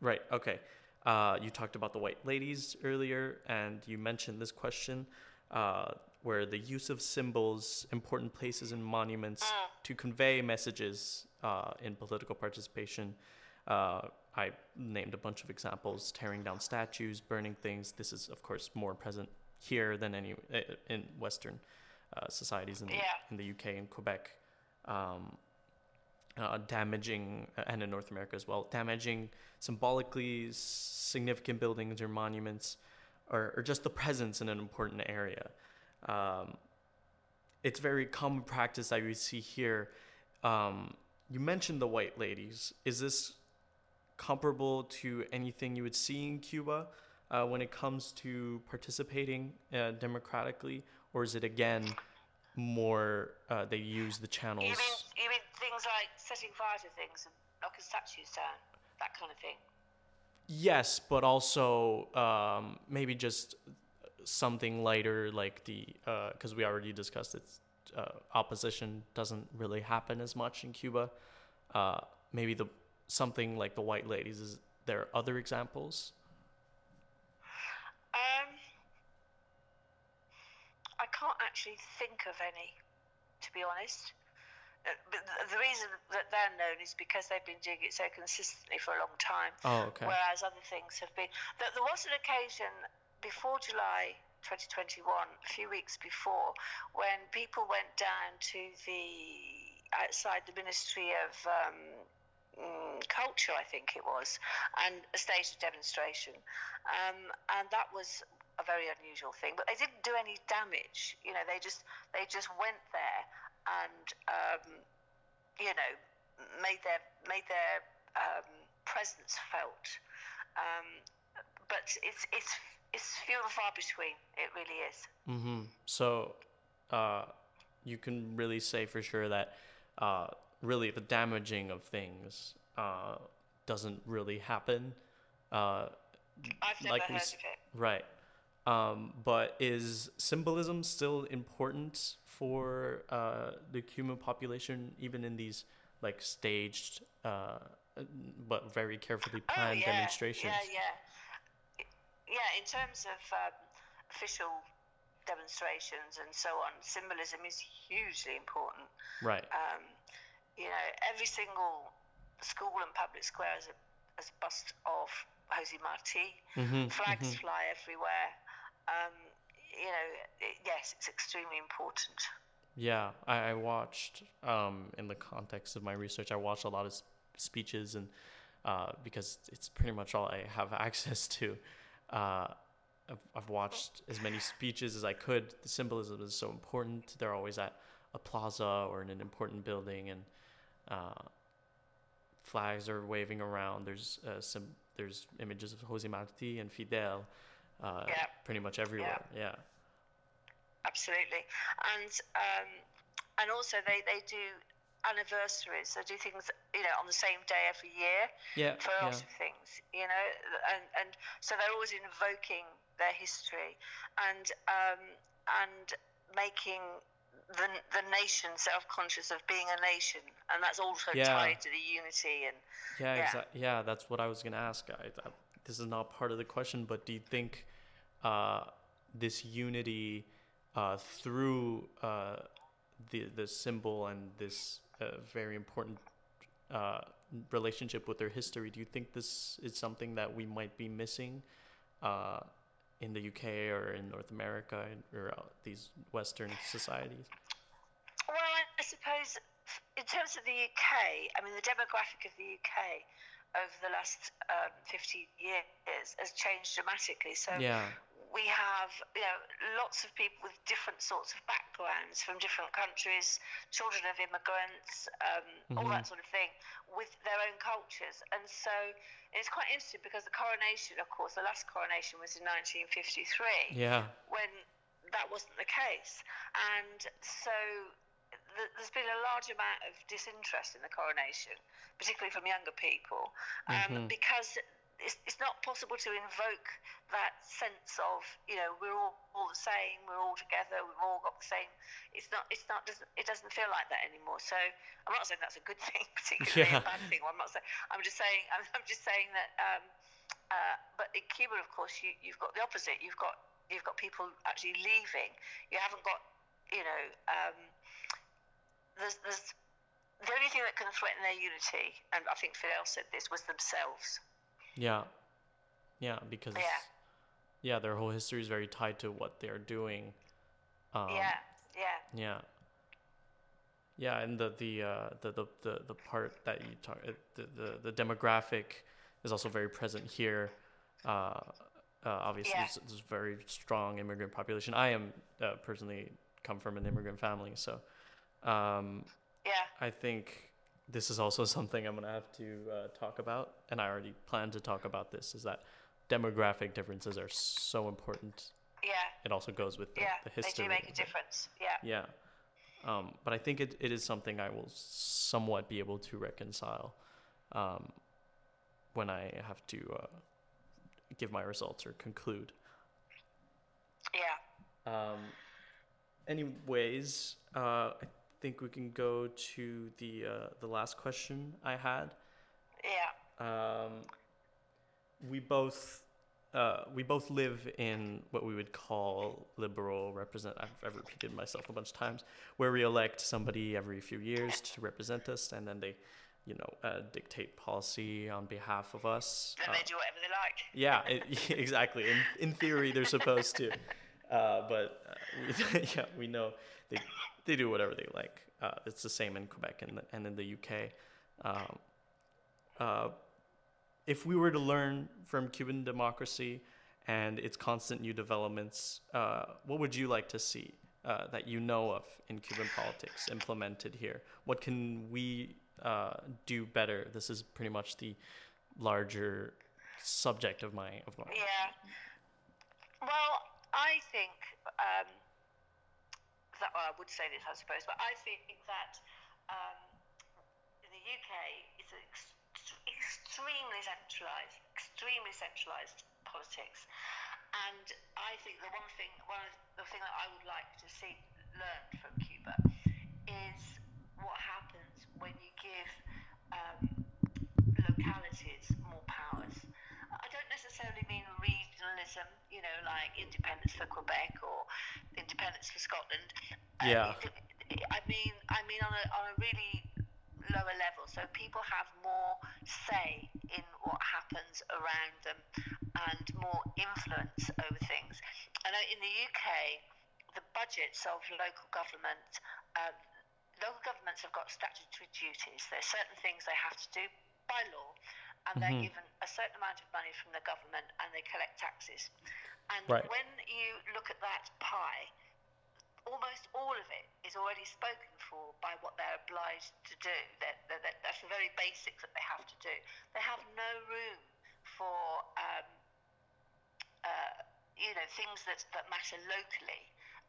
Right. Okay. Uh, you talked about the white ladies earlier, and you mentioned this question, uh, where the use of symbols, important places, and monuments to convey messages uh, in political participation. Uh, I named a bunch of examples: tearing down statues, burning things. This is, of course, more present here than any uh, in Western uh, societies in the, Yeah. in the UK and Quebec. Um, uh, damaging, and in North America as well, damaging symbolically significant buildings or monuments, or, or just the presence in an important area. Um, it's very common practice that we see here. Um, you mentioned the white ladies. Is this comparable to anything you would see in Cuba uh, when it comes to participating uh, democratically, or is it again more uh, they use the channels? You mean you mean things like setting fire to things and knocking statues down, that kind of thing? Yes, but also um, maybe just something lighter, like the because we already discussed it. Uh, opposition doesn't really happen as much in Cuba. Uh, maybe the something like the White Ladies. Is there other examples? Um, I can't actually think of any, to be honest. Uh, But the- reason that they're known is because they've been doing it so consistently for a long time. Oh, okay. Whereas other things have been. There, there was an occasion before July 2021, a few weeks before, when people went down to the outside the Ministry of um, mm, Culture, I think it was, and a staged a demonstration, um, and that was a very unusual thing. But they didn't do any damage. You know, they just they just went there and um, you know made their made their um, presence felt. Um, but it's it's it's few and far between. It really is. Mm-hmm. So, uh, you can really say for sure that uh, really the damaging of things uh, doesn't really happen. Uh, I've never Like heard of it. right. Um, but is symbolism still important for uh, the Cuban population, even in these like staged uh, but very carefully planned oh, yeah, demonstrations? Yeah, yeah, yeah. In terms of um, official demonstrations and so on, symbolism is hugely important. Right. Um, you know, every single school and public square has a, has a bust of Jose Marti. Mm-hmm, Flags fly everywhere. Um, you know, it, yes, it's extremely important. Yeah, I, I watched um, in the context of my research. I watched a lot of speeches, and uh, because it's pretty much all I have (laughs) access to, uh, I've, I've watched as many speeches as I could. The symbolism is so important. They're always at a plaza or in an important building and uh, flags are waving around. There's uh, some there's images of Jose Marti and Fidel uh, Yeah. pretty much everywhere. Yeah. absolutely. And um, and also they, they do anniversaries. They do things you know on the same day every year Yeah. for a Yeah. of things. You know, and and so they're always invoking their history and um, and making the the nation self conscious of being a nation, and that's also Yeah. tied to the unity and Yeah, Yeah. Yeah, that's what I was gonna ask. I, I, this is not part of the question, but do you think uh, this unity uh, through uh, the the symbol and this uh, very important uh, relationship with their history? Do you think this is something that we might be missing uh, in the UK or in North America or these Western societies? Well, I, I suppose in terms of the UK, I mean, the demographic of the UK over the last um, 50 years has changed dramatically. So Yeah. We have, you know, lots of people with different sorts of backgrounds from different countries, children of immigrants, um, all that sort of thing, with their own cultures. And so it's quite interesting because the coronation, of course, the last coronation was in 1953 Yeah. when that wasn't the case. And so th- there's been a large amount of disinterest in the coronation, particularly from younger people, um, because it's, it's not possible to invoke that sense of you know we're all, all the same, we're all together, we've all got the same. It's not. It's not. Doesn't. It doesn't feel like that anymore. So I'm not saying that's a good (laughs) thing, particularly Yeah. a bad thing. I'm not saying. I'm just saying. I'm, I'm just saying that. Um, uh, but in Cuba, of course, you, you've got the opposite. You've got you've got people actually leaving. You haven't got, you know, um, there's, there's the only thing that can threaten their unity, and I think Fidel said this, was themselves. Yeah. Yeah, because Yeah. yeah, their whole history is very tied to what they're doing. Um, yeah, yeah, Yeah. Yeah, and the the uh, the, the the the part that you talk uh, the, the the demographic is also very present here. Uh, uh, obviously, Yeah. there's, there's a very strong immigrant population. I am uh, personally come from an immigrant family, so um, yeah, I think this is also something I'm gonna have to uh, talk about, and I already plan to talk about this. Is that demographic differences are so important. yeah, It also goes with the, yeah. the They history. do make a difference. Yeah, Yeah. Um, but I think it, it is something I will somewhat be able to reconcile um, when I have to uh, give my results or conclude. yeah. Um, anyways, uh, I think we can go to the uh, the last question I had. Yeah, Um, we both uh, we both live in what we would call liberal represent. I've, I've repeated myself a bunch of times, where we elect somebody every few years to represent us, and then they, you know, uh, dictate policy on behalf of us. then they do whatever they like. yeah, it, (laughs) exactly. In in theory, they're supposed to, uh, but uh, we, (laughs) yeah, we know they they do whatever they like. Uh, it's the same in Quebec and the, and in the UK. Um, uh, if we were to learn from Cuban democracy and its constant new developments, uh, what would you like to see uh, that you know of in Cuban politics implemented here? What can we uh, do better? This is pretty much the larger subject of my of my. Yeah. Well, I think um, that well, I would say this, I suppose, but I think that um, in the UK it's an ex- extremely centralised, extremely centralised politics, and I think the one thing, one of the thing that I would like to see learned from Cuba is what happens when you give um, localities more powers. I don't necessarily mean regionalism, you know, like independence for Quebec or independence for Scotland. Uh, Yeah. it- I mean, I mean on a on a really lower level, so people have more say in what happens around them and more influence over things. And in the UK, the budgets of local government. Um, local governments have got statutory duties. There's certain things they have to do by law, and they're given a certain amount of money from the government, and they collect taxes. And Right. when you look at that pie, almost all of it is already spoken for by what they're obliged to do. That, that, that, that's the very basics that they have to do. They have no room for, um, uh, you know, things that, that matter locally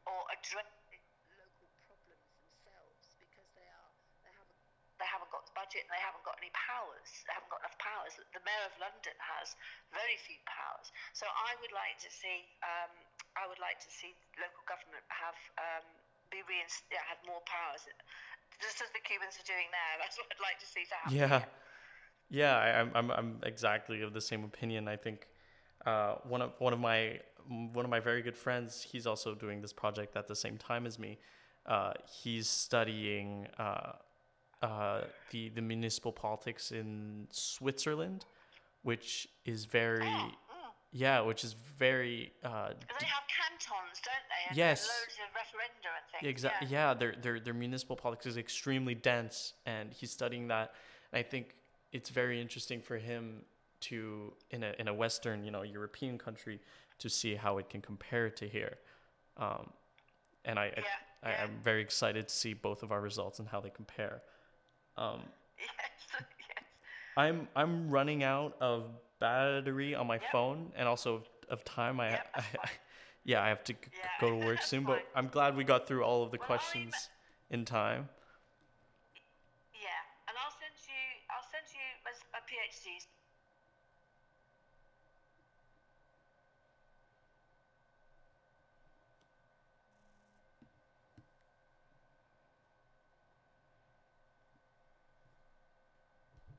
or addressing local problems themselves because they are they haven't they haven't got the and they haven't got any powers. They haven't got enough powers. The mayor of London has very few powers. So I would like to see um, I would like to see local government have um, be reinst- yeah, have more powers, just as the Cubans are doing now. (laughs) That's what I'd like to see to happen. Yeah, yeah, I, I'm, I'm I'm exactly of the same opinion. I think uh, one of one of my one of my very good friends, he's also doing this project at the same time as me. Uh, he's studying uh, uh, the the municipal politics in Switzerland, which is very Oh, mm. yeah, which is very uh, They have cantons, don't they? And Yes. Loads of referenda and things. Exactly. Yeah. Yeah. their their their municipal politics is extremely dense, and he's studying that. And I think it's very interesting for him to in a in a Western, you know, European country to see how it can compare to here. Um, and I, Yeah, I, I yeah. I'm very excited to see both of our results and how they compare. Um, (laughs) Yes. yes. I'm I'm running out of battery on my Yep. phone and also of, of time. I, Yep, I, (laughs) yeah, I have to Yeah, go to work (laughs) soon, but. I'm glad we got through all of the Well, questions in time. Yeah, and I'll send you. I'll send you my, my PhD